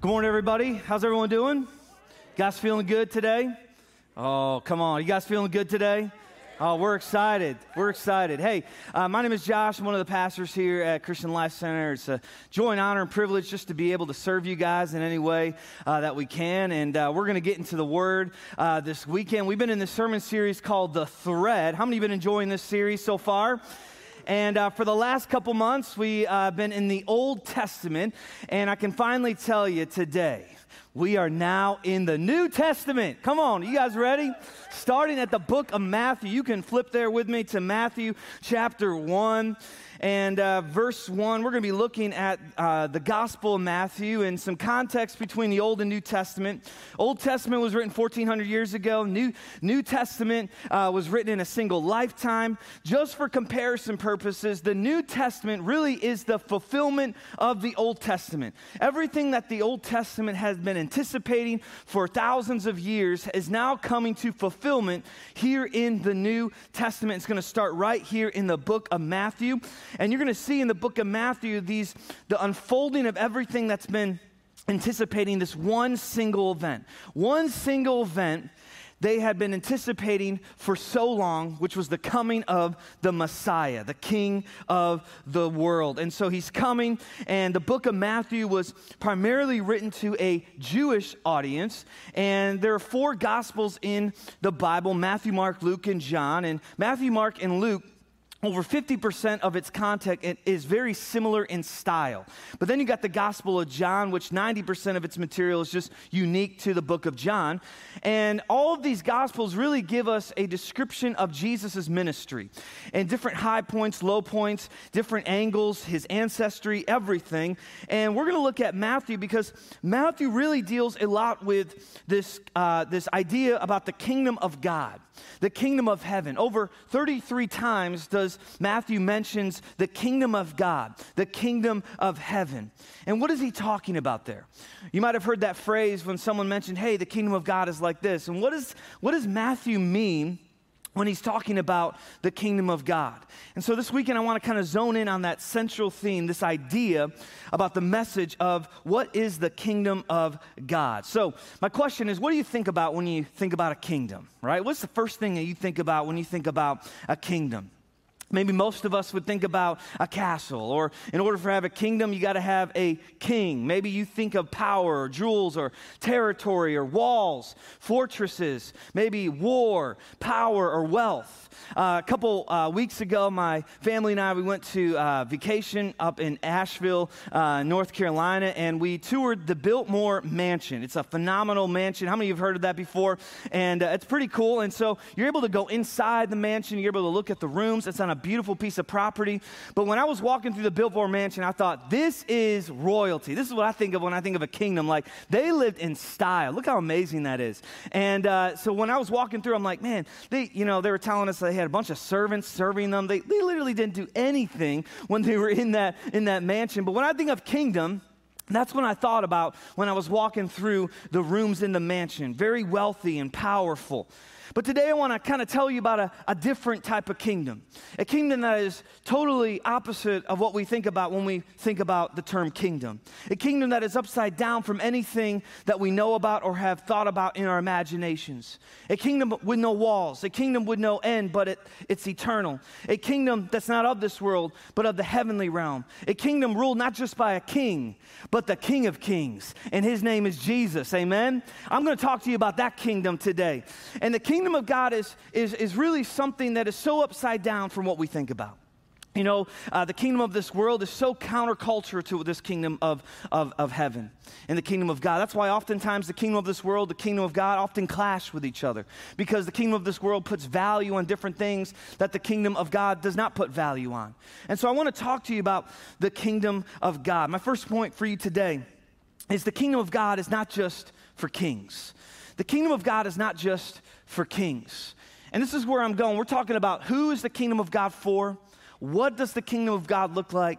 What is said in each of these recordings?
Good morning, everybody. How's everyone doing? You guys feeling good today? Oh, come on. You guys feeling good today? Oh, we're excited. We're excited. Hey, uh, my name is Josh. I'm one of the pastors here at Christian Life Center. It's a joy and honor and privilege just to be able to serve you guys in any way uh, that we can. And uh, we're going to get into the Word uh, this weekend. We've been in this sermon series called The Thread. How many have been enjoying this series so far? And uh, for the last couple months, we've uh, been in the Old Testament. And I can finally tell you today, we are now in the New Testament. Come on, you guys ready? Starting at the book of Matthew. You can flip there with me to Matthew chapter 1 and uh, verse 1. We're going to be looking at uh, the Gospel of Matthew and some context between the Old and New Testament. Old Testament was written 1400 years ago, New, New Testament uh, was written in a single lifetime. Just for comparison purposes, the New Testament really is the fulfillment of the Old Testament. Everything that the Old Testament has been anticipating for thousands of years is now coming to fulfillment here in the New Testament. It's going to start right here in the book of Matthew. And you're going to see in the book of Matthew these the unfolding of everything that's been anticipating this one single event. One single event they had been anticipating for so long, which was the coming of the Messiah, the King of the world. And so he's coming, and the book of Matthew was primarily written to a Jewish audience. And there are four gospels in the Bible Matthew, Mark, Luke, and John. And Matthew, Mark, and Luke over 50% of its content is very similar in style. But then you got the Gospel of John, which 90% of its material is just unique to the book of John. And all of these Gospels really give us a description of Jesus' ministry and different high points, low points, different angles, his ancestry, everything. And we're going to look at Matthew because Matthew really deals a lot with this, uh, this idea about the kingdom of God the kingdom of heaven. Over 33 times does Matthew mentions the kingdom of God, the kingdom of heaven. And what is he talking about there? You might have heard that phrase when someone mentioned, "Hey, the kingdom of God is like this." And what, is, what does Matthew mean when he's talking about the kingdom of God. And so this weekend, I want to kind of zone in on that central theme, this idea about the message of what is the kingdom of God. So, my question is what do you think about when you think about a kingdom, right? What's the first thing that you think about when you think about a kingdom? Maybe most of us would think about a castle, or in order for have a kingdom, you got to have a king. Maybe you think of power, or jewels, or territory, or walls, fortresses, maybe war, power, or wealth. Uh, a couple uh, weeks ago, my family and I we went to uh, vacation up in Asheville, uh, North Carolina, and we toured the Biltmore Mansion. It's a phenomenal mansion. How many of you have heard of that before? And uh, it's pretty cool. And so you're able to go inside the mansion. You're able to look at the rooms. It's on a beautiful piece of property. But when I was walking through the Biltmore Mansion, I thought, this is royalty. This is what I think of when I think of a kingdom. Like, they lived in style. Look how amazing that is. And uh, so when I was walking through, I'm like, man, they, you know, they were telling us they had a bunch of servants serving them. They, they literally didn't do anything when they were in that, in that mansion. But when I think of kingdom, that's when I thought about when I was walking through the rooms in the mansion. Very wealthy and powerful. But today I want to kind of tell you about a, a, different type of kingdom. A kingdom that is totally opposite of what we think about when we think about the term kingdom. A kingdom that is upside down from anything that we know about or have thought about in our imaginations. A kingdom with no walls. A kingdom with no end, but it, it's eternal. A kingdom that's not of this world, but of the heavenly realm. A kingdom ruled not just by a king, but the King of kings. And his name is Jesus. Amen? I'm going to talk to you about that kingdom today. And the kingdom kingdom of God is, is, is really something that is so upside down from what we think about. You know, uh, the kingdom of this world is so counterculture to this kingdom of, of, of heaven and the kingdom of God. That's why oftentimes the kingdom of this world, the kingdom of God often clash with each other because the kingdom of this world puts value on different things that the kingdom of God does not put value on. And so I want to talk to you about the kingdom of God. My first point for you today is the kingdom of God is not just for kings. The kingdom of God is not just for kings. And this is where I'm going. We're talking about who is the kingdom of God for? What does the kingdom of God look like?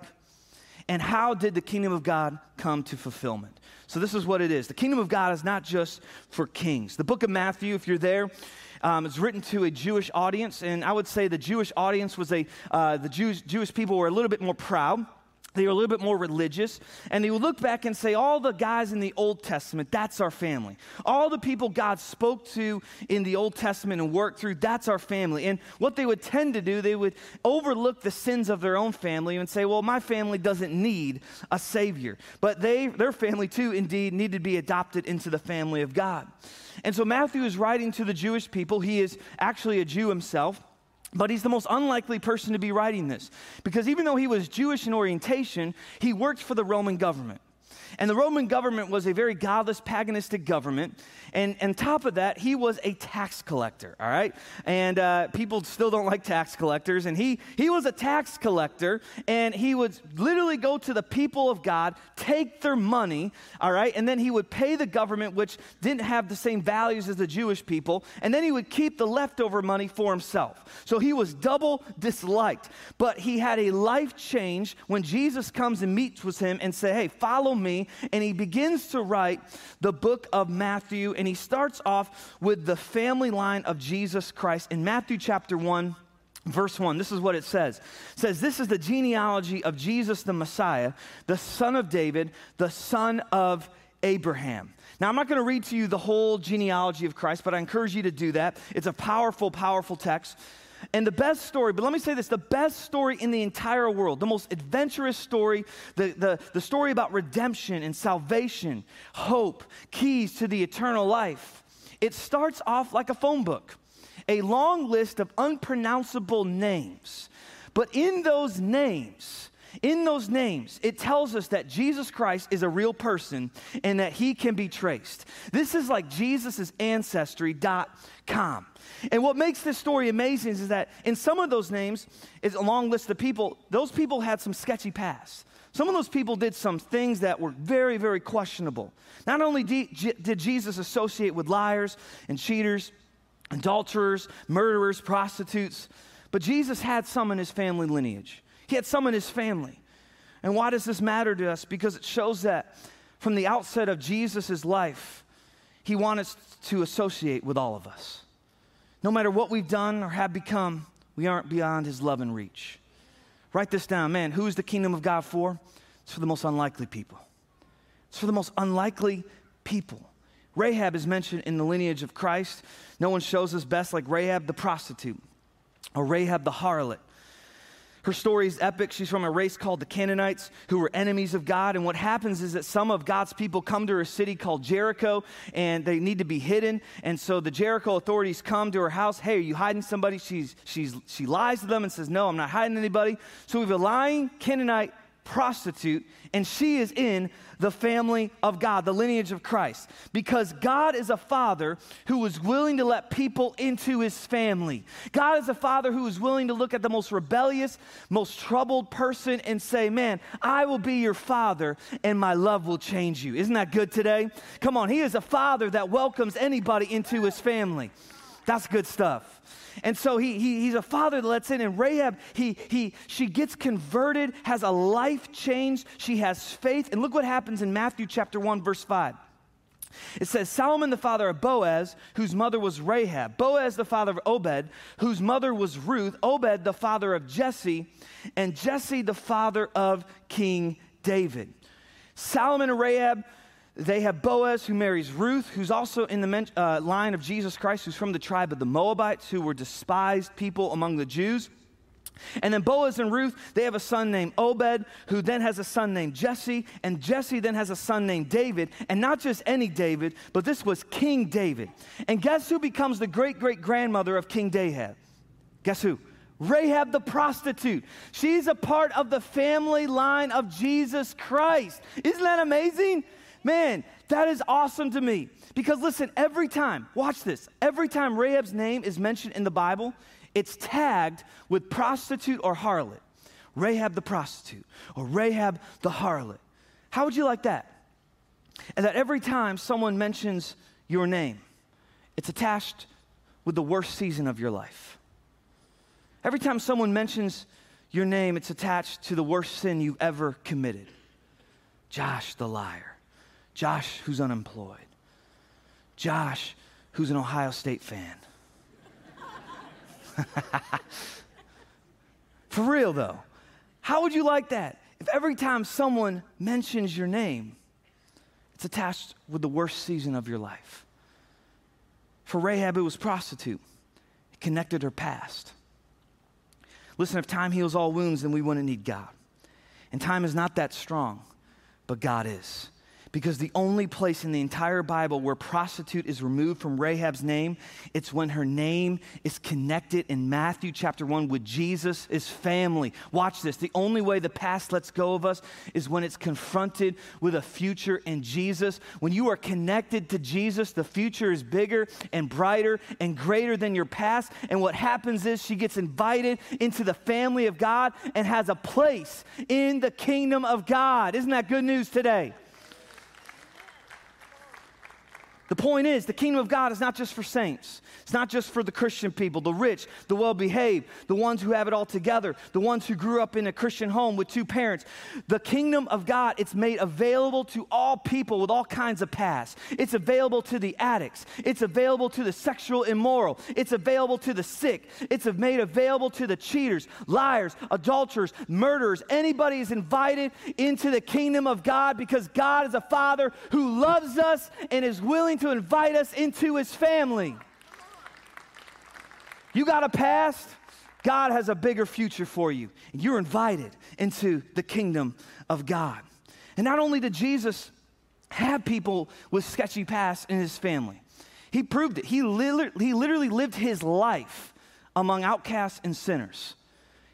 And how did the kingdom of God come to fulfillment? So, this is what it is. The kingdom of God is not just for kings. The book of Matthew, if you're there, um, it's written to a Jewish audience, and I would say the Jewish audience was a, uh, the Jews, Jewish people were a little bit more proud they were a little bit more religious, and they would look back and say, All the guys in the Old Testament, that's our family. All the people God spoke to in the Old Testament and worked through, that's our family. And what they would tend to do, they would overlook the sins of their own family and say, Well, my family doesn't need a Savior. But they, their family, too, indeed, needed to be adopted into the family of God. And so Matthew is writing to the Jewish people. He is actually a Jew himself. But he's the most unlikely person to be writing this because even though he was Jewish in orientation, he worked for the Roman government. And the Roman government was a very godless, paganistic government. And on top of that, he was a tax collector, all right? And uh, people still don't like tax collectors. And he, he was a tax collector, and he would literally go to the people of God, take their money, all right? And then he would pay the government, which didn't have the same values as the Jewish people. And then he would keep the leftover money for himself. So he was double disliked. But he had a life change when Jesus comes and meets with him and say, hey, follow me. And he begins to write the book of Matthew and he starts off with the family line of Jesus Christ. In Matthew chapter 1 verse 1 this is what it says. It says this is the genealogy of jesus the messiah the son of david the son of abraham. Now i'm not going to read to you the whole genealogy of christ but i encourage you to do that. It's a powerful powerful text and the best story, but let me say this the best story in the entire world, the most adventurous story, the, the, the story about redemption and salvation, hope, keys to the eternal life, it starts off like a phone book a long list of unpronounceable names. But in those names, in those names, it tells us that Jesus Christ is a real person and that he can be traced. This is like Jesus' ancestry.com. And what makes this story amazing is that in some of those names, is a long list of people, those people had some sketchy past. Some of those people did some things that were very, very questionable. Not only did Jesus associate with liars and cheaters, adulterers, murderers, prostitutes, but Jesus had some in his family lineage. He had some in his family. And why does this matter to us? Because it shows that from the outset of Jesus' life, he wanted to associate with all of us. No matter what we've done or have become, we aren't beyond his love and reach. Write this down, man. Who is the kingdom of God for? It's for the most unlikely people. It's for the most unlikely people. Rahab is mentioned in the lineage of Christ. No one shows us best like Rahab the prostitute or Rahab the harlot her story is epic. She's from a race called the Canaanites, who were enemies of God. And what happens is that some of God's people come to her city called Jericho, and they need to be hidden. And so the Jericho authorities come to her house. Hey, are you hiding somebody? She's, she's, she lies to them and says, No, I'm not hiding anybody. So we have a lying Canaanite prostitute, and she is in the family of God, the lineage of Christ. Because God is a father who is willing to let people into his family. God is a father who is willing to look at the most rebellious, most troubled person and say, Man, I will be your father, and my love will change you. Isn't that good today? Come on, he is a father that welcomes anybody into his family. That's good stuff. And so he, he, he's a father that lets in. And Rahab, he, he, she gets converted, has a life change. She has faith. And look what happens in Matthew chapter 1, verse 5. It says, Salmon the father of Boaz, whose mother was Rahab. Boaz the father of Obed, whose mother was Ruth. Obed the father of Jesse. And Jesse the father of King David. Salmon and Rahab they have Boaz, who marries Ruth, who's also in the men- uh, line of Jesus Christ, who's from the tribe of the Moabites, who were despised people among the Jews. And then Boaz and Ruth, they have a son named Obed, who then has a son named Jesse, and Jesse then has a son named David, and not just any David, but this was King David. And guess who becomes the great great grandmother of King Dahab? Guess who? Rahab the prostitute. She's a part of the family line of Jesus Christ. Isn't that amazing? Man, that is awesome to me. Because listen, every time, watch this, every time Rahab's name is mentioned in the Bible, it's tagged with prostitute or harlot. Rahab the prostitute or Rahab the harlot. How would you like that? And that every time someone mentions your name, it's attached with the worst season of your life. Every time someone mentions your name, it's attached to the worst sin you ever committed. Josh the liar. Josh, who's unemployed. Josh, who's an Ohio State fan. For real, though. How would you like that? if every time someone mentions your name, it's attached with the worst season of your life. For Rahab, it was prostitute. It connected her past. Listen, if time heals all wounds, then we wouldn't need God. And time is not that strong, but God is. Because the only place in the entire Bible where prostitute is removed from Rahab's name, it's when her name is connected in Matthew chapter 1 with Jesus' family. Watch this. The only way the past lets go of us is when it's confronted with a future in Jesus. When you are connected to Jesus, the future is bigger and brighter and greater than your past. And what happens is she gets invited into the family of God and has a place in the kingdom of God. Isn't that good news today? The point is, the kingdom of God is not just for saints. It's not just for the Christian people, the rich, the well behaved, the ones who have it all together, the ones who grew up in a Christian home with two parents. The kingdom of God, it's made available to all people with all kinds of past. It's available to the addicts, it's available to the sexual immoral, it's available to the sick, it's made available to the cheaters, liars, adulterers, murderers. Anybody is invited into the kingdom of God because God is a father who loves us and is willing to invite us into his family. You got a past, God has a bigger future for you. And you're invited into the kingdom of God. And not only did Jesus have people with sketchy pasts in his family, he proved it. He, li- he literally lived his life among outcasts and sinners.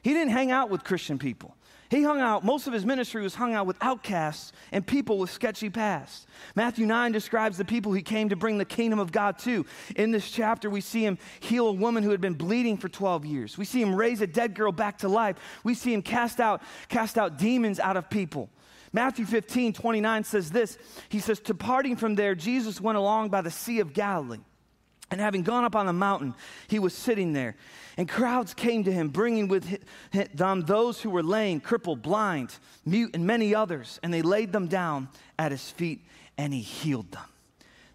He didn't hang out with Christian people. He hung out, most of his ministry was hung out with outcasts and people with sketchy pasts. Matthew 9 describes the people he came to bring the kingdom of God to. In this chapter, we see him heal a woman who had been bleeding for 12 years. We see him raise a dead girl back to life. We see him cast out, cast out demons out of people. Matthew 15, 29 says this He says, Departing from there, Jesus went along by the Sea of Galilee. And having gone up on the mountain, he was sitting there. And crowds came to him, bringing with them those who were lame, crippled, blind, mute, and many others. And they laid them down at his feet, and he healed them.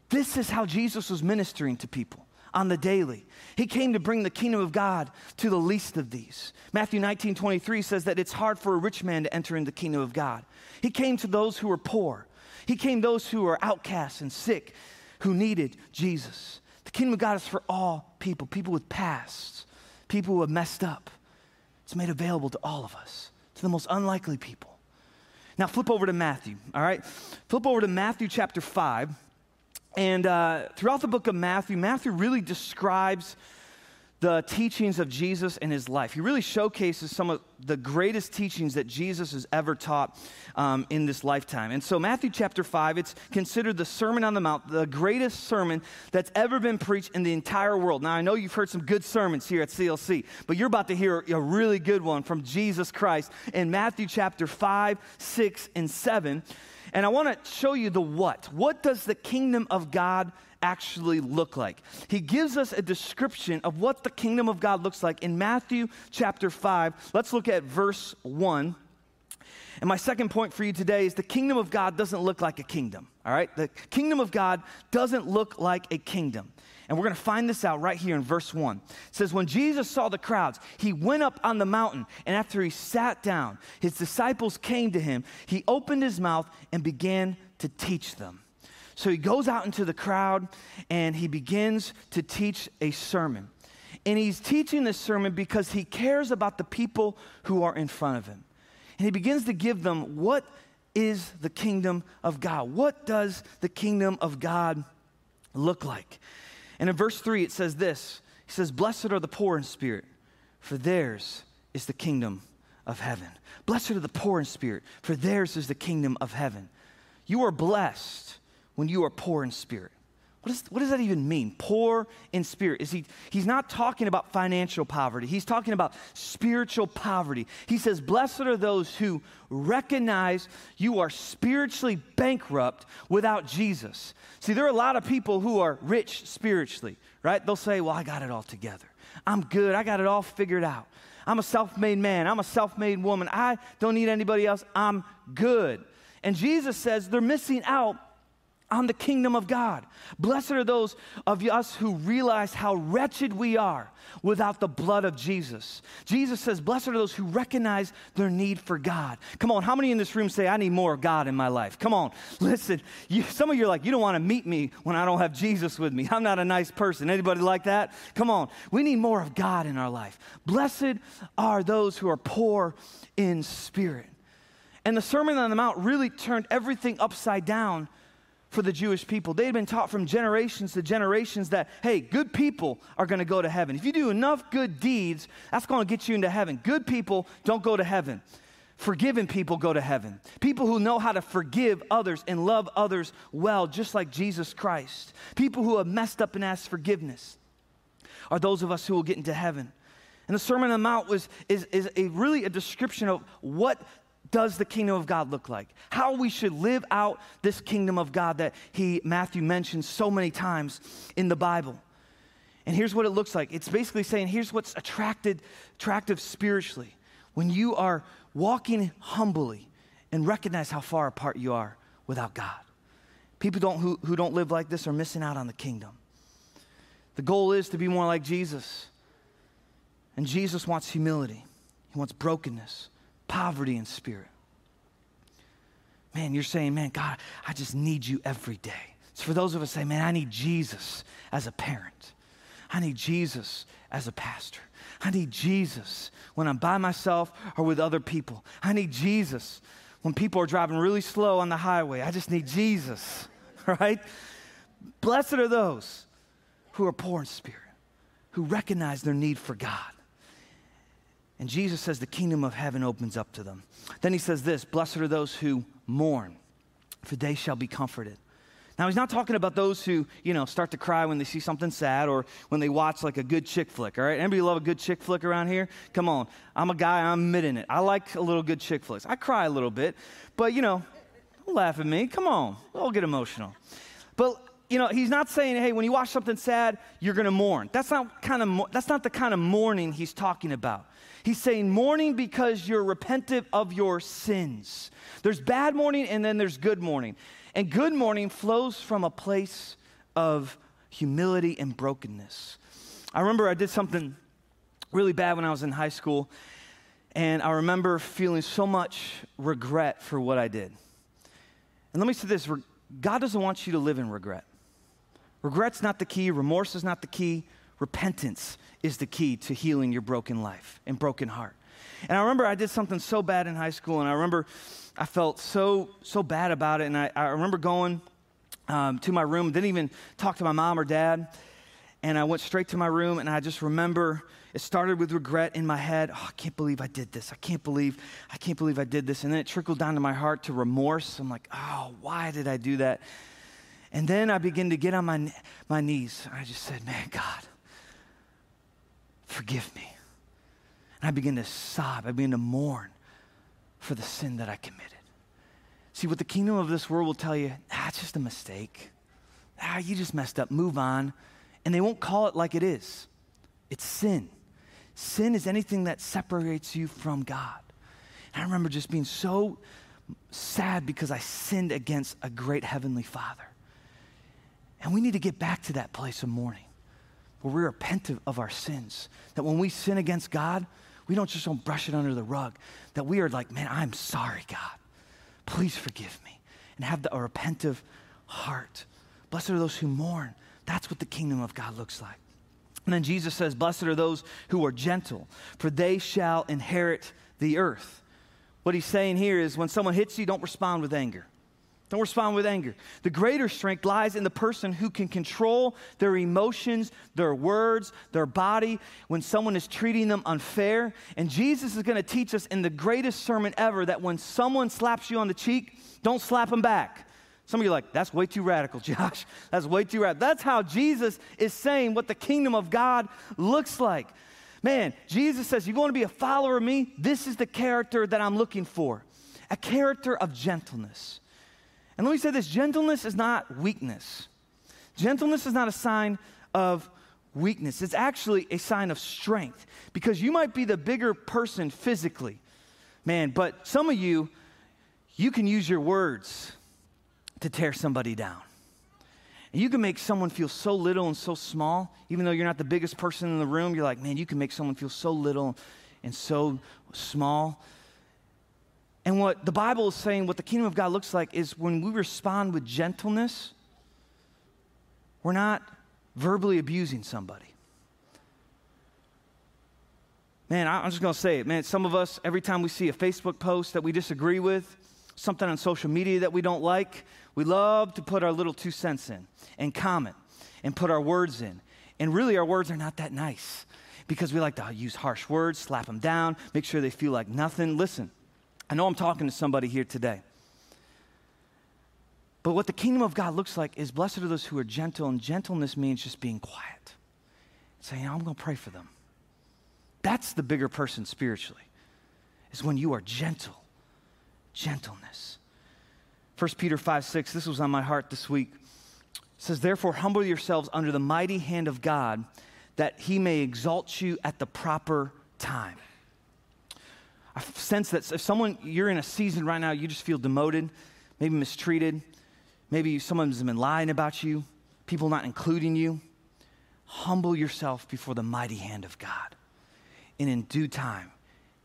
This is how Jesus was ministering to people on the daily. He came to bring the kingdom of God to the least of these. Matthew 19 23 says that it's hard for a rich man to enter in the kingdom of God. He came to those who were poor, he came to those who were outcasts and sick, who needed Jesus. The kingdom of God is for all people, people with pasts, people who have messed up. It's made available to all of us, to the most unlikely people. Now, flip over to Matthew, all right? Flip over to Matthew chapter 5. And uh, throughout the book of Matthew, Matthew really describes the teachings of Jesus in his life. He really showcases some of the greatest teachings that Jesus has ever taught um, in this lifetime. And so, Matthew chapter 5, it's considered the Sermon on the Mount, the greatest sermon that's ever been preached in the entire world. Now, I know you've heard some good sermons here at CLC, but you're about to hear a really good one from Jesus Christ in Matthew chapter 5, 6, and 7. And I want to show you the what. What does the kingdom of God actually look like? He gives us a description of what the kingdom of God looks like in Matthew chapter 5. Let's look at verse 1. And my second point for you today is the kingdom of God doesn't look like a kingdom, all right? The kingdom of God doesn't look like a kingdom. And we're going to find this out right here in verse 1. It says, When Jesus saw the crowds, he went up on the mountain, and after he sat down, his disciples came to him. He opened his mouth and began to teach them. So he goes out into the crowd and he begins to teach a sermon. And he's teaching this sermon because he cares about the people who are in front of him. And he begins to give them what is the kingdom of God? What does the kingdom of God look like? And in verse 3, it says this He says, Blessed are the poor in spirit, for theirs is the kingdom of heaven. Blessed are the poor in spirit, for theirs is the kingdom of heaven. You are blessed when you are poor in spirit. What, is, what does that even mean? Poor in spirit. Is he, he's not talking about financial poverty. He's talking about spiritual poverty. He says, Blessed are those who recognize you are spiritually bankrupt without Jesus. See, there are a lot of people who are rich spiritually, right? They'll say, Well, I got it all together. I'm good. I got it all figured out. I'm a self made man. I'm a self made woman. I don't need anybody else. I'm good. And Jesus says they're missing out on the kingdom of God. Blessed are those of us who realize how wretched we are without the blood of Jesus. Jesus says, Blessed are those who recognize their need for God. Come on, how many in this room say, I need more of God in my life? Come on, listen. You, some of you are like, You don't want to meet me when I don't have Jesus with me. I'm not a nice person. Anybody like that? Come on, we need more of God in our life. Blessed are those who are poor in spirit. And the Sermon on the Mount really turned everything upside down for the Jewish people. They had been taught from generations to generations that, hey, good people are going to go to heaven. If you do enough good deeds, that's going to get you into heaven. Good people don't go to heaven. Forgiven people go to heaven. People who know how to forgive others and love others well, just like Jesus Christ. People who have messed up and asked forgiveness are those of us who will get into heaven. And the Sermon on the Mount was, is, is a, really a description of what does the kingdom of God look like? How we should live out this kingdom of God that he, Matthew mentions so many times in the Bible. And here's what it looks like. It's basically saying, here's what's attracted, attractive spiritually. When you are walking humbly and recognize how far apart you are without God. People don't, who, who don't live like this are missing out on the kingdom. The goal is to be more like Jesus. And Jesus wants humility, He wants brokenness poverty in spirit. Man, you're saying, man, God, I just need you every day. It's for those of us say, man, I need Jesus as a parent. I need Jesus as a pastor. I need Jesus when I'm by myself or with other people. I need Jesus when people are driving really slow on the highway. I just need Jesus, right? Blessed are those who are poor in spirit, who recognize their need for God. And Jesus says the kingdom of heaven opens up to them. Then he says this Blessed are those who mourn, for they shall be comforted. Now, he's not talking about those who, you know, start to cry when they see something sad or when they watch like a good chick flick, all right? Anybody love a good chick flick around here? Come on. I'm a guy, I'm admitting it. I like a little good chick flicks. I cry a little bit, but, you know, don't laugh at me. Come on. We'll get emotional. But, you know, he's not saying, hey, when you watch something sad, you're going to mourn. That's not, kind of, that's not the kind of mourning he's talking about. He's saying mourning because you're repentant of your sins. There's bad mourning and then there's good mourning. And good mourning flows from a place of humility and brokenness. I remember I did something really bad when I was in high school, and I remember feeling so much regret for what I did. And let me say this God doesn't want you to live in regret. Regret's not the key, remorse is not the key, repentance is the key to healing your broken life and broken heart. And I remember I did something so bad in high school, and I remember I felt so so bad about it. And I, I remember going um, to my room, didn't even talk to my mom or dad, and I went straight to my room. And I just remember it started with regret in my head. Oh, I can't believe I did this. I can't believe I can't believe I did this. And then it trickled down to my heart to remorse. I'm like, oh, why did I do that? And then I began to get on my my knees. I just said, man, God Forgive me. And I begin to sob. I begin to mourn for the sin that I committed. See, what the kingdom of this world will tell you, ah, just a mistake. Ah, you just messed up. Move on. And they won't call it like it is. It's sin. Sin is anything that separates you from God. And I remember just being so sad because I sinned against a great heavenly Father. And we need to get back to that place of mourning where we repent of our sins. That when we sin against God, we don't just don't brush it under the rug. That we are like, man, I'm sorry, God. Please forgive me. And have the, a repentive heart. Blessed are those who mourn. That's what the kingdom of God looks like. And then Jesus says, Blessed are those who are gentle, for they shall inherit the earth. What he's saying here is when someone hits you, don't respond with anger. Don't respond with anger. The greater strength lies in the person who can control their emotions, their words, their body when someone is treating them unfair. And Jesus is going to teach us in the greatest sermon ever that when someone slaps you on the cheek, don't slap them back. Some of you are like, that's way too radical, Josh. That's way too radical. That's how Jesus is saying what the kingdom of God looks like. Man, Jesus says, You want to be a follower of me? This is the character that I'm looking for a character of gentleness and let me say this gentleness is not weakness. Gentleness is not a sign of weakness, it's actually a sign of strength because you might be the bigger person physically, man, but some of you, you can use your words to tear somebody down. And you can make someone feel so little and so small, even though you're not the biggest person in the room. You're like, man, you can make someone feel so little and so small. And what the Bible is saying, what the kingdom of God looks like, is when we respond with gentleness, we're not verbally abusing somebody. Man, I'm just going to say it. Man, some of us, every time we see a Facebook post that we disagree with, something on social media that we don't like, we love to put our little two cents in and comment and put our words in. And really, our words are not that nice because we like to use harsh words, slap them down, make sure they feel like nothing. Listen, I know I'm talking to somebody here today. But what the kingdom of God looks like is blessed are those who are gentle, and gentleness means just being quiet. Saying, I'm going to pray for them. That's the bigger person spiritually, is when you are gentle. Gentleness. 1 Peter 5 6, this was on my heart this week. Says, Therefore, humble yourselves under the mighty hand of God, that he may exalt you at the proper time. I sense that if someone, you're in a season right now, you just feel demoted, maybe mistreated, maybe someone's been lying about you, people not including you, humble yourself before the mighty hand of God. And in due time,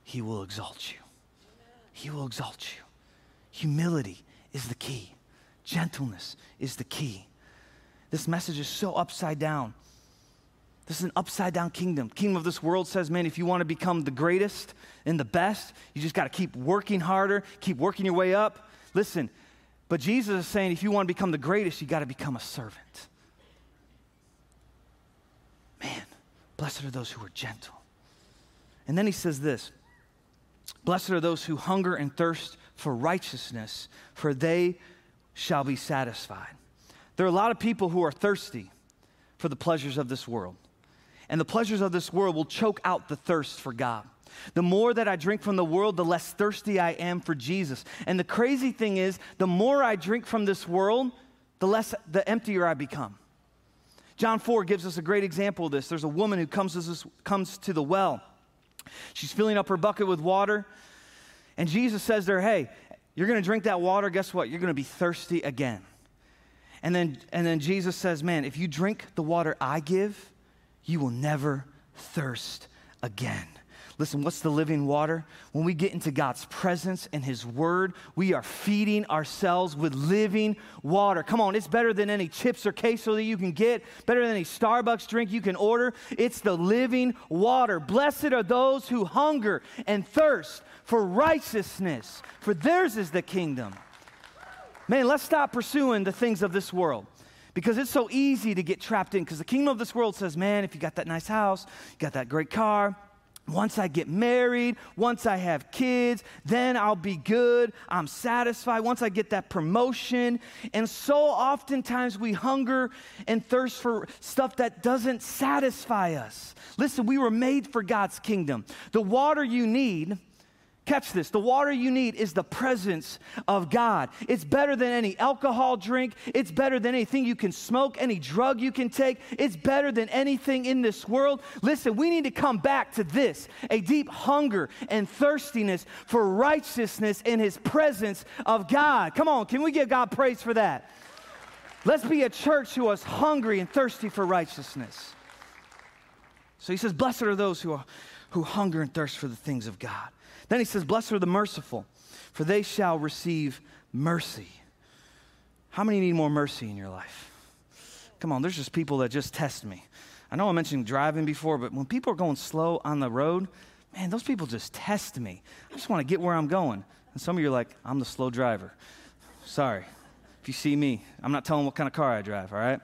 he will exalt you. He will exalt you. Humility is the key, gentleness is the key. This message is so upside down. This is an upside down kingdom. Kingdom of this world says, man, if you want to become the greatest and the best, you just got to keep working harder, keep working your way up. Listen, but Jesus is saying, if you want to become the greatest, you got to become a servant. Man, blessed are those who are gentle. And then he says this Blessed are those who hunger and thirst for righteousness, for they shall be satisfied. There are a lot of people who are thirsty for the pleasures of this world. And the pleasures of this world will choke out the thirst for God. The more that I drink from the world, the less thirsty I am for Jesus. And the crazy thing is, the more I drink from this world, the less the emptier I become. John 4 gives us a great example of this. There's a woman who comes to, this, comes to the well. She's filling up her bucket with water. And Jesus says to her, Hey, you're going to drink that water. Guess what? You're going to be thirsty again. And then, and then Jesus says, Man, if you drink the water I give, you will never thirst again. Listen, what's the living water? When we get into God's presence and His Word, we are feeding ourselves with living water. Come on, it's better than any chips or queso that you can get, better than any Starbucks drink you can order. It's the living water. Blessed are those who hunger and thirst for righteousness, for theirs is the kingdom. Man, let's stop pursuing the things of this world because it's so easy to get trapped in because the kingdom of this world says man if you got that nice house you got that great car once I get married, once I have kids, then I'll be good. I'm satisfied. Once I get that promotion. And so oftentimes we hunger and thirst for stuff that doesn't satisfy us. Listen, we were made for God's kingdom. The water you need Catch this the water you need is the presence of God. It's better than any alcohol drink. It's better than anything you can smoke, any drug you can take. It's better than anything in this world. Listen, we need to come back to this a deep hunger and thirstiness for righteousness in His presence of God. Come on, can we give God praise for that? Let's be a church who is hungry and thirsty for righteousness. So he says, Blessed are those who, are, who hunger and thirst for the things of God. Then he says, Blessed are the merciful, for they shall receive mercy. How many need more mercy in your life? Come on, there's just people that just test me. I know I mentioned driving before, but when people are going slow on the road, man, those people just test me. I just want to get where I'm going. And some of you are like, I'm the slow driver. Sorry. If you see me, I'm not telling what kind of car I drive, all right?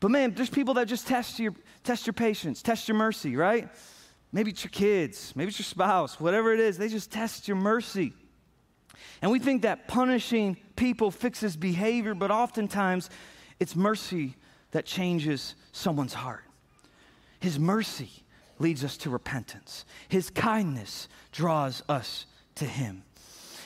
But man, there's people that just test your test your patience, test your mercy, right? Maybe it's your kids, maybe it's your spouse, whatever it is, they just test your mercy. And we think that punishing people fixes behavior, but oftentimes it's mercy that changes someone's heart. His mercy leads us to repentance, His kindness draws us to Him.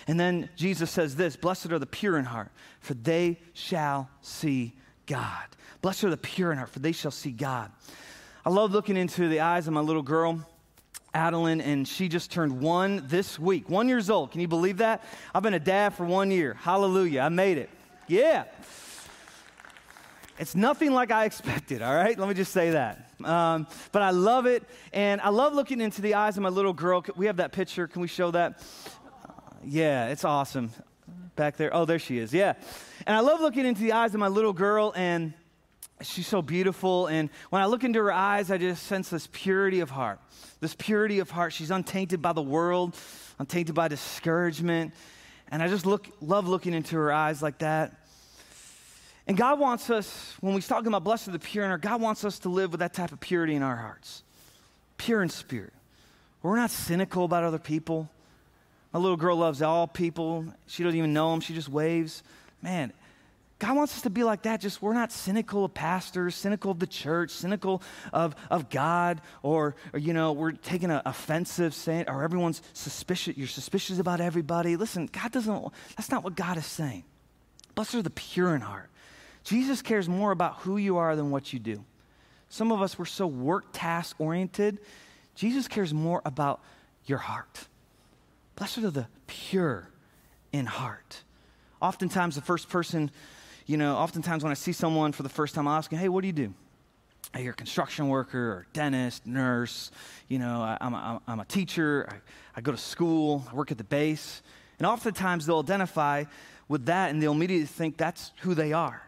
And then Jesus says this Blessed are the pure in heart, for they shall see God. Blessed are the pure in heart, for they shall see God. I love looking into the eyes of my little girl Adeline, and she just turned one this week. One years old. Can you believe that? I've been a dad for one year. Hallelujah. I made it. Yeah. It's nothing like I expected, all right? Let me just say that. Um, but I love it, and I love looking into the eyes of my little girl. We have that picture. Can we show that? Uh, yeah, it's awesome. Back there. Oh, there she is. Yeah. And I love looking into the eyes of my little girl, and she's so beautiful. And when I look into her eyes, I just sense this purity of heart. This purity of heart. She's untainted by the world, untainted by discouragement. And I just look, love looking into her eyes like that. And God wants us, when we talking about blessed are the pure in heart, God wants us to live with that type of purity in our hearts. Pure in spirit. We're not cynical about other people. My little girl loves all people. She doesn't even know them. She just waves. Man, God wants us to be like that. Just we're not cynical of pastors, cynical of the church, cynical of, of God, or, or you know, we're taking an offensive saying, or everyone's suspicious. You're suspicious about everybody. Listen, God doesn't, that's not what God is saying. Blessed are the pure in heart. Jesus cares more about who you are than what you do. Some of us, we're so work task oriented. Jesus cares more about your heart. Blessed are the pure in heart. Oftentimes, the first person, you know, oftentimes when I see someone for the first time, I ask them, hey, what do you do? I hear construction worker or dentist, nurse, you know, I, am a, I'm a teacher, I, I go to school, I work at the base. And oftentimes they'll identify with that and they'll immediately think that's who they are.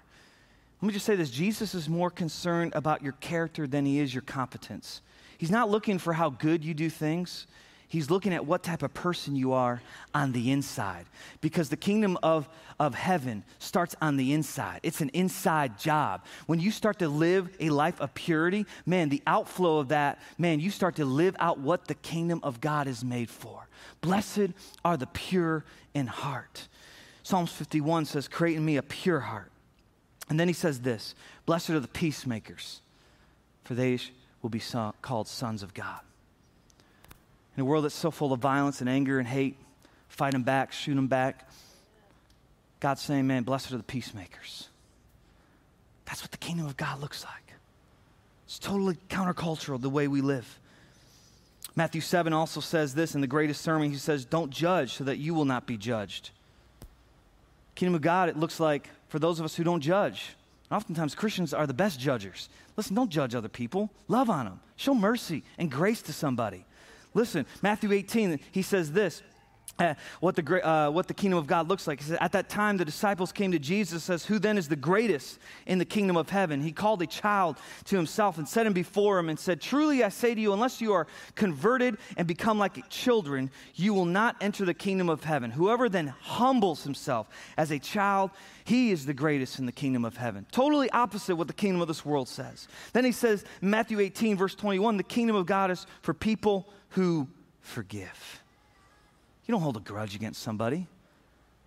Let me just say this Jesus is more concerned about your character than he is your competence. He's not looking for how good you do things. He's looking at what type of person you are on the inside. Because the kingdom of, of heaven starts on the inside. It's an inside job. When you start to live a life of purity, man, the outflow of that, man, you start to live out what the kingdom of God is made for. Blessed are the pure in heart. Psalms 51 says, Create in me a pure heart and then he says this Blessed are the peacemakers, for they will be called sons of God. In a world that's so full of violence and anger and hate, fight them back, shoot them back, God's saying, man, blessed are the peacemakers. That's what the kingdom of God looks like. It's totally countercultural the way we live. Matthew 7 also says this in the greatest sermon. He says, Don't judge so that you will not be judged. Kingdom of God, it looks like for those of us who don't judge. Oftentimes, Christians are the best judgers. Listen, don't judge other people. Love on them. Show mercy and grace to somebody. Listen, Matthew 18, he says this uh, what, the, uh, what the kingdom of God looks like. He said, At that time, the disciples came to Jesus says, Who then is the greatest in the kingdom of heaven? He called a child to himself and set him before him and said, Truly I say to you, unless you are converted and become like children, you will not enter the kingdom of heaven. Whoever then humbles himself as a child, he is the greatest in the kingdom of heaven. Totally opposite what the kingdom of this world says. Then he says, Matthew 18, verse 21, the kingdom of God is for people who forgive. You don't hold a grudge against somebody,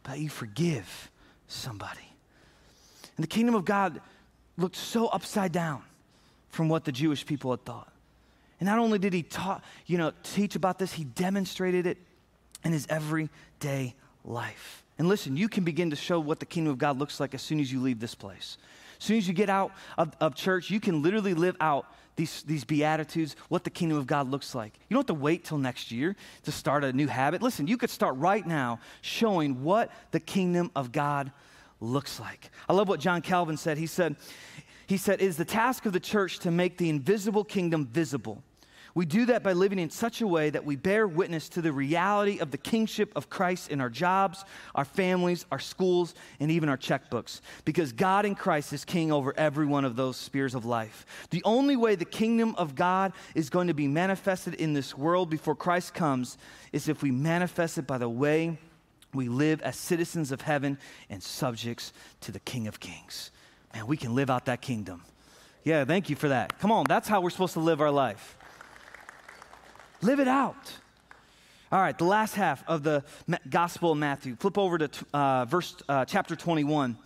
but you forgive somebody. And the kingdom of God looked so upside down from what the Jewish people had thought. And not only did he taught, you know, teach about this, he demonstrated it in his everyday life. And listen, you can begin to show what the kingdom of God looks like as soon as you leave this place. As soon as you get out of, of church, you can literally live out these, these Beatitudes, what the kingdom of God looks like. You don't have to wait till next year to start a new habit. Listen, you could start right now showing what the kingdom of God looks like. I love what John Calvin said. He said, he said, it is the task of the church to make the invisible kingdom visible. We do that by living in such a way that we bear witness to the reality of the kingship of Christ in our jobs, our families, our schools, and even our checkbooks. Because God in Christ is king over every one of those spheres of life. The only way the kingdom of God is going to be manifested in this world before Christ comes is if we manifest it by the way we live as citizens of heaven and subjects to the King of Kings. Man, we can live out that kingdom. Yeah, thank you for that. Come on, that's how we're supposed to live our life. Live it out. All right, the last half of the Gospel of Matthew. Flip over to uh, verse uh, chapter 21.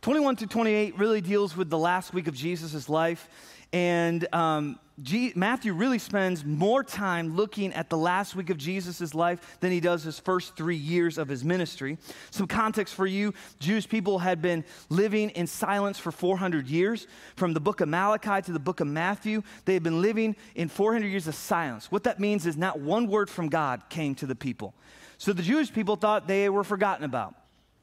21 through 28 really deals with the last week of Jesus' life. And um, G- Matthew really spends more time looking at the last week of Jesus' life than he does his first three years of his ministry. Some context for you Jewish people had been living in silence for 400 years. From the book of Malachi to the book of Matthew, they had been living in 400 years of silence. What that means is not one word from God came to the people. So the Jewish people thought they were forgotten about.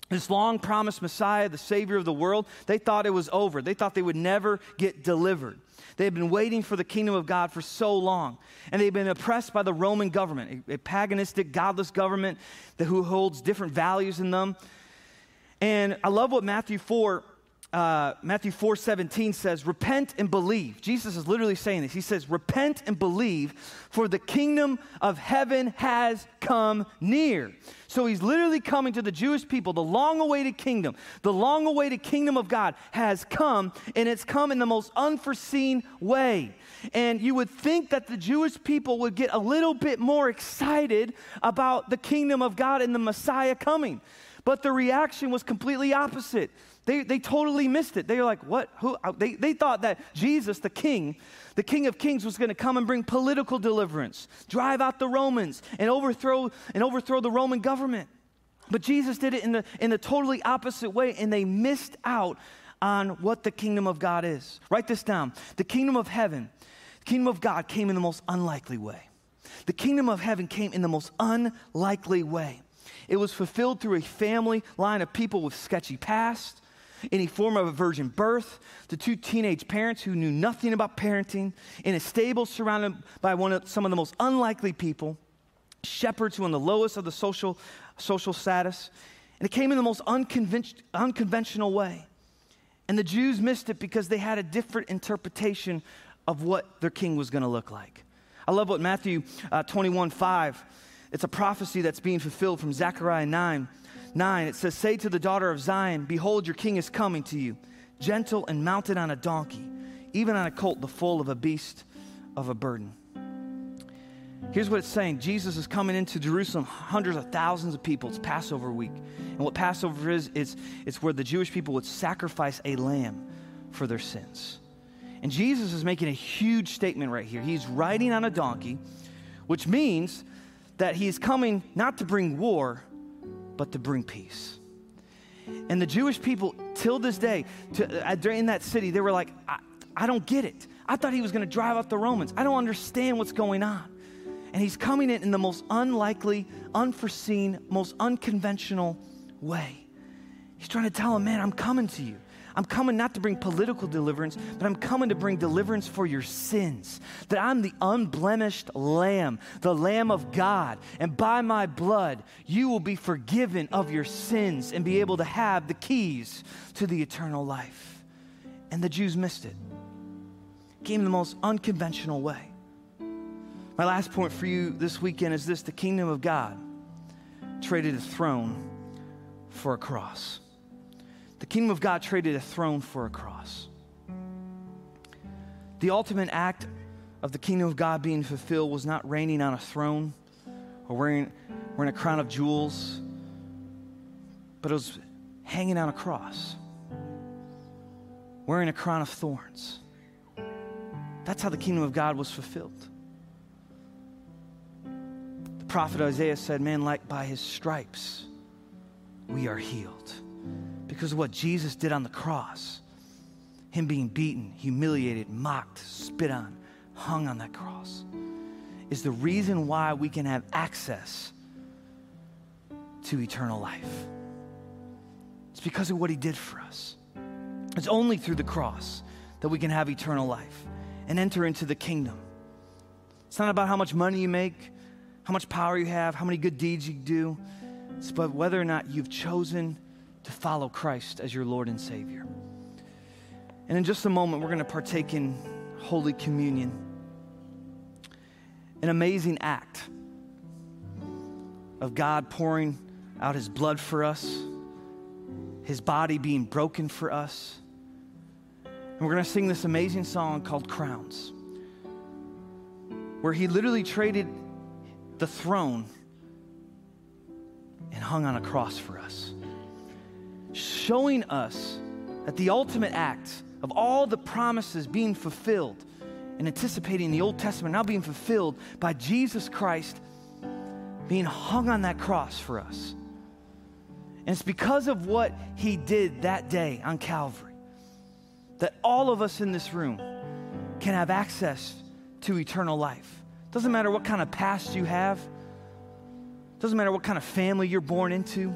This long promised Messiah, the Savior of the world, they thought it was over. They thought they would never get delivered. They had been waiting for the kingdom of God for so long, and they'd been oppressed by the Roman government, a, a paganistic, godless government that, who holds different values in them. And I love what Matthew 4 uh, Matthew 4 17 says, Repent and believe. Jesus is literally saying this. He says, Repent and believe, for the kingdom of heaven has come near. So he's literally coming to the Jewish people. The long awaited kingdom, the long awaited kingdom of God has come, and it's come in the most unforeseen way. And you would think that the Jewish people would get a little bit more excited about the kingdom of God and the Messiah coming. But the reaction was completely opposite. They, they totally missed it. They were like, what? Who? Uh, they, they thought that Jesus, the king, the king of kings, was going to come and bring political deliverance, drive out the Romans, and overthrow, and overthrow the Roman government. But Jesus did it in the, in the totally opposite way, and they missed out on what the kingdom of God is. Write this down. The kingdom of heaven, the kingdom of God came in the most unlikely way. The kingdom of heaven came in the most unlikely way. It was fulfilled through a family line of people with sketchy past, any form of a virgin birth, to two teenage parents who knew nothing about parenting, in a stable surrounded by one of, some of the most unlikely people, shepherds who were on the lowest of the social, social status. And it came in the most unconven- unconventional way. And the Jews missed it because they had a different interpretation of what their king was going to look like. I love what Matthew uh, 21 5, it's a prophecy that's being fulfilled from Zechariah 9. 9, it says, Say to the daughter of Zion, Behold, your king is coming to you, gentle and mounted on a donkey, even on a colt, the foal of a beast of a burden. Here's what it's saying Jesus is coming into Jerusalem, hundreds of thousands of people. It's Passover week. And what Passover is, it's, it's where the Jewish people would sacrifice a lamb for their sins. And Jesus is making a huge statement right here. He's riding on a donkey, which means that he's coming not to bring war, but to bring peace. And the Jewish people, till this day, to, uh, in that city, they were like, I, I don't get it. I thought he was going to drive out the Romans. I don't understand what's going on. And he's coming in in the most unlikely, unforeseen, most unconventional way. He's trying to tell them, man, I'm coming to you. I'm coming not to bring political deliverance, but I'm coming to bring deliverance for your sins. That I'm the unblemished Lamb, the Lamb of God. And by my blood, you will be forgiven of your sins and be able to have the keys to the eternal life. And the Jews missed it. Came the most unconventional way. My last point for you this weekend is this the kingdom of God traded a throne for a cross. The kingdom of God traded a throne for a cross. The ultimate act of the kingdom of God being fulfilled was not reigning on a throne or wearing, wearing a crown of jewels, but it was hanging on a cross, wearing a crown of thorns. That's how the kingdom of God was fulfilled. The prophet Isaiah said, Man, like by his stripes, we are healed because of what Jesus did on the cross. Him being beaten, humiliated, mocked, spit on, hung on that cross is the reason why we can have access to eternal life. It's because of what he did for us. It's only through the cross that we can have eternal life and enter into the kingdom. It's not about how much money you make, how much power you have, how many good deeds you do. It's about whether or not you've chosen to follow Christ as your Lord and Savior. And in just a moment, we're going to partake in Holy Communion, an amazing act of God pouring out His blood for us, His body being broken for us. And we're going to sing this amazing song called Crowns, where He literally traded the throne and hung on a cross for us showing us that the ultimate act of all the promises being fulfilled and anticipating the Old Testament now being fulfilled by Jesus Christ being hung on that cross for us. And it's because of what he did that day on Calvary that all of us in this room can have access to eternal life. Doesn't matter what kind of past you have, doesn't matter what kind of family you're born into.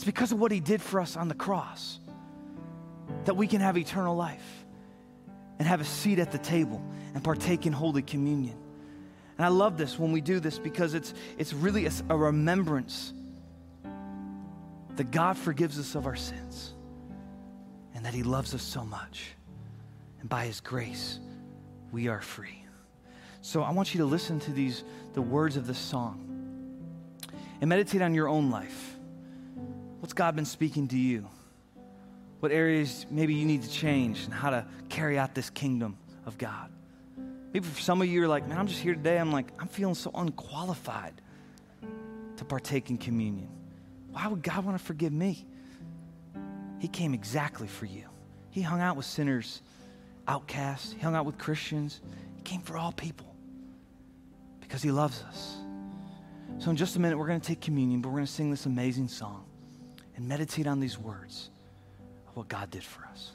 It's because of what he did for us on the cross that we can have eternal life and have a seat at the table and partake in Holy Communion. And I love this when we do this because it's, it's really a, a remembrance that God forgives us of our sins and that He loves us so much. And by His grace, we are free. So I want you to listen to these, the words of this song and meditate on your own life. What's God been speaking to you? What areas maybe you need to change and how to carry out this kingdom of God? Maybe for some of you, you're like, man, I'm just here today. I'm like, I'm feeling so unqualified to partake in communion. Why would God want to forgive me? He came exactly for you. He hung out with sinners, outcasts, he hung out with Christians. He came for all people because he loves us. So, in just a minute, we're going to take communion, but we're going to sing this amazing song and meditate on these words of what God did for us.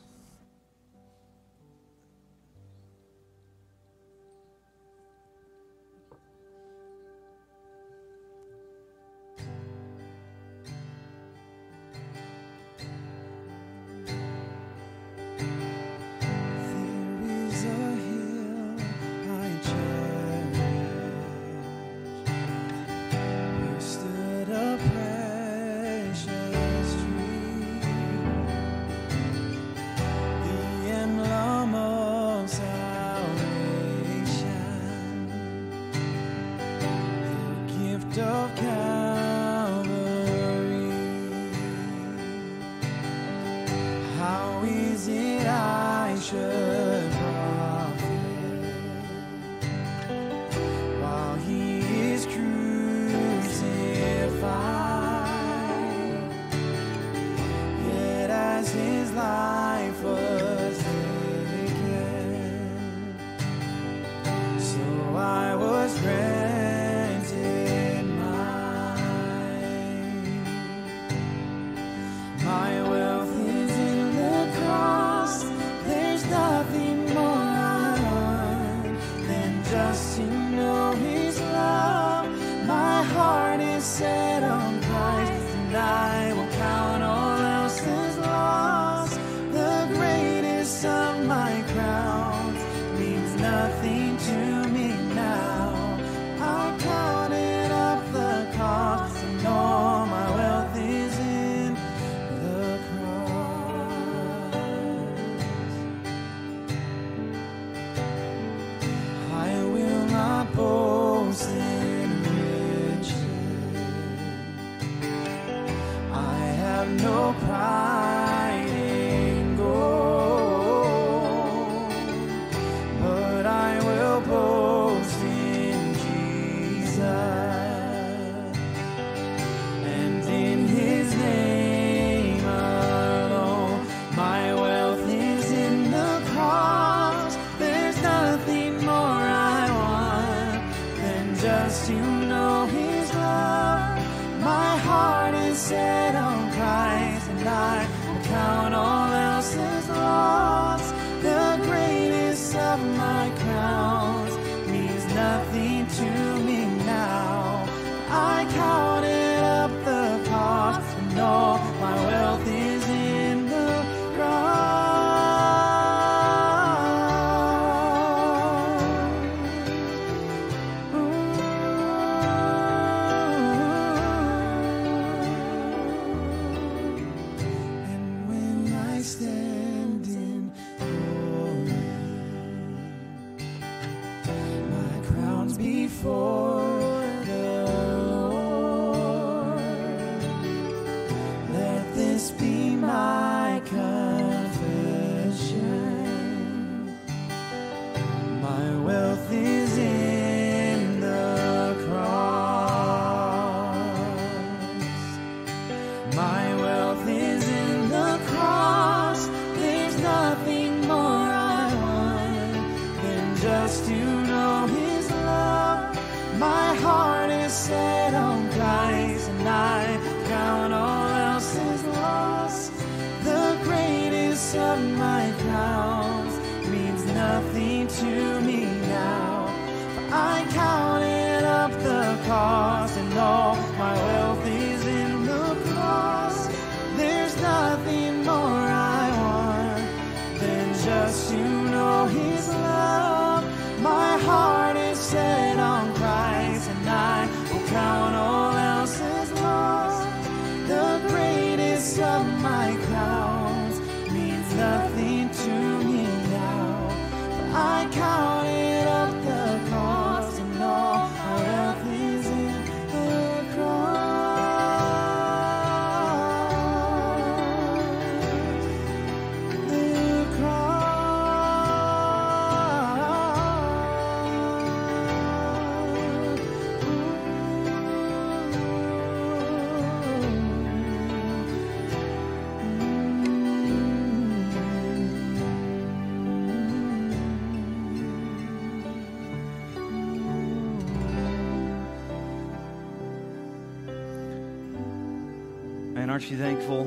Aren't you thankful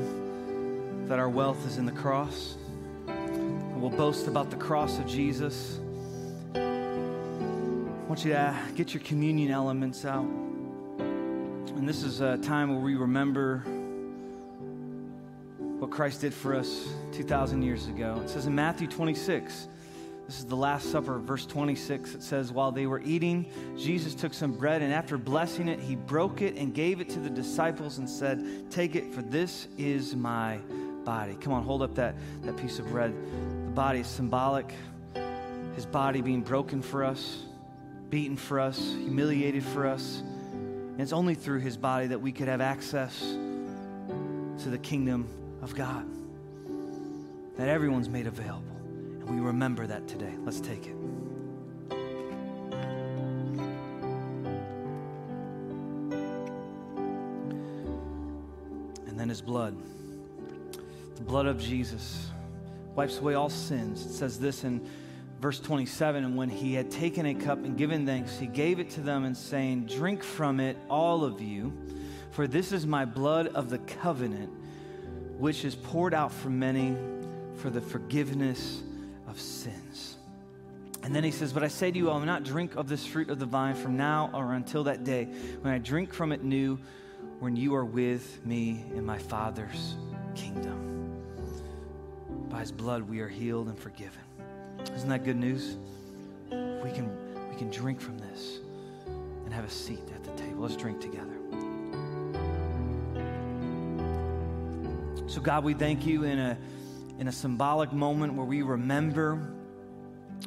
that our wealth is in the cross? And we'll boast about the cross of Jesus. I want you to get your communion elements out. And this is a time where we remember what Christ did for us 2,000 years ago. It says in Matthew 26, this is the Last Supper, verse 26. It says, While they were eating, Jesus took some bread, and after blessing it, he broke it and gave it to the disciples and said, Take it, for this is my body. Come on, hold up that, that piece of bread. The body is symbolic, his body being broken for us, beaten for us, humiliated for us. And it's only through his body that we could have access to the kingdom of God, that everyone's made available. We remember that today. Let's take it. And then his blood. The blood of Jesus wipes away all sins. It says this in verse 27 And when he had taken a cup and given thanks, he gave it to them and saying, Drink from it, all of you, for this is my blood of the covenant, which is poured out for many for the forgiveness of sins. And then he says, But I say to you, I will not drink of this fruit of the vine from now or until that day when I drink from it new, when you are with me in my Father's kingdom. By his blood we are healed and forgiven. Isn't that good news? We can, we can drink from this and have a seat at the table. Let's drink together. So, God, we thank you in a, in a symbolic moment where we remember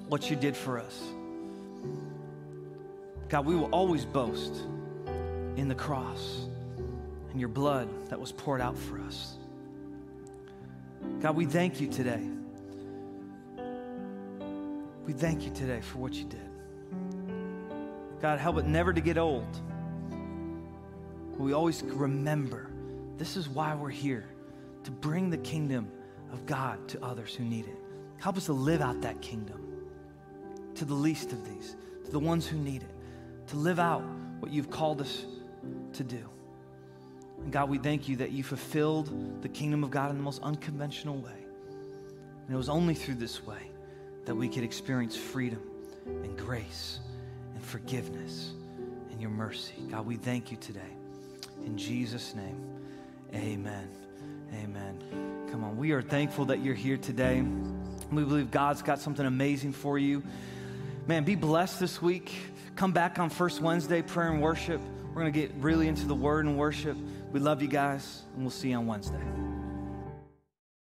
what you did for us. God, we will always boast in the cross and your blood that was poured out for us. God, we thank you today. We thank you today for what you did. God, help it never to get old. We always remember this is why we're here to bring the kingdom of God to others who need it. Help us to live out that kingdom to the least of these, to the ones who need it, to live out what you've called us to do. And God, we thank you that you fulfilled the kingdom of God in the most unconventional way. And it was only through this way that we could experience freedom and grace and forgiveness and your mercy. God, we thank you today. In Jesus' name, amen. Amen. Come on, we are thankful that you're here today. We believe God's got something amazing for you. Man, be blessed this week. Come back on First Wednesday, prayer and worship. We're going to get really into the word and worship. We love you guys, and we'll see you on Wednesday.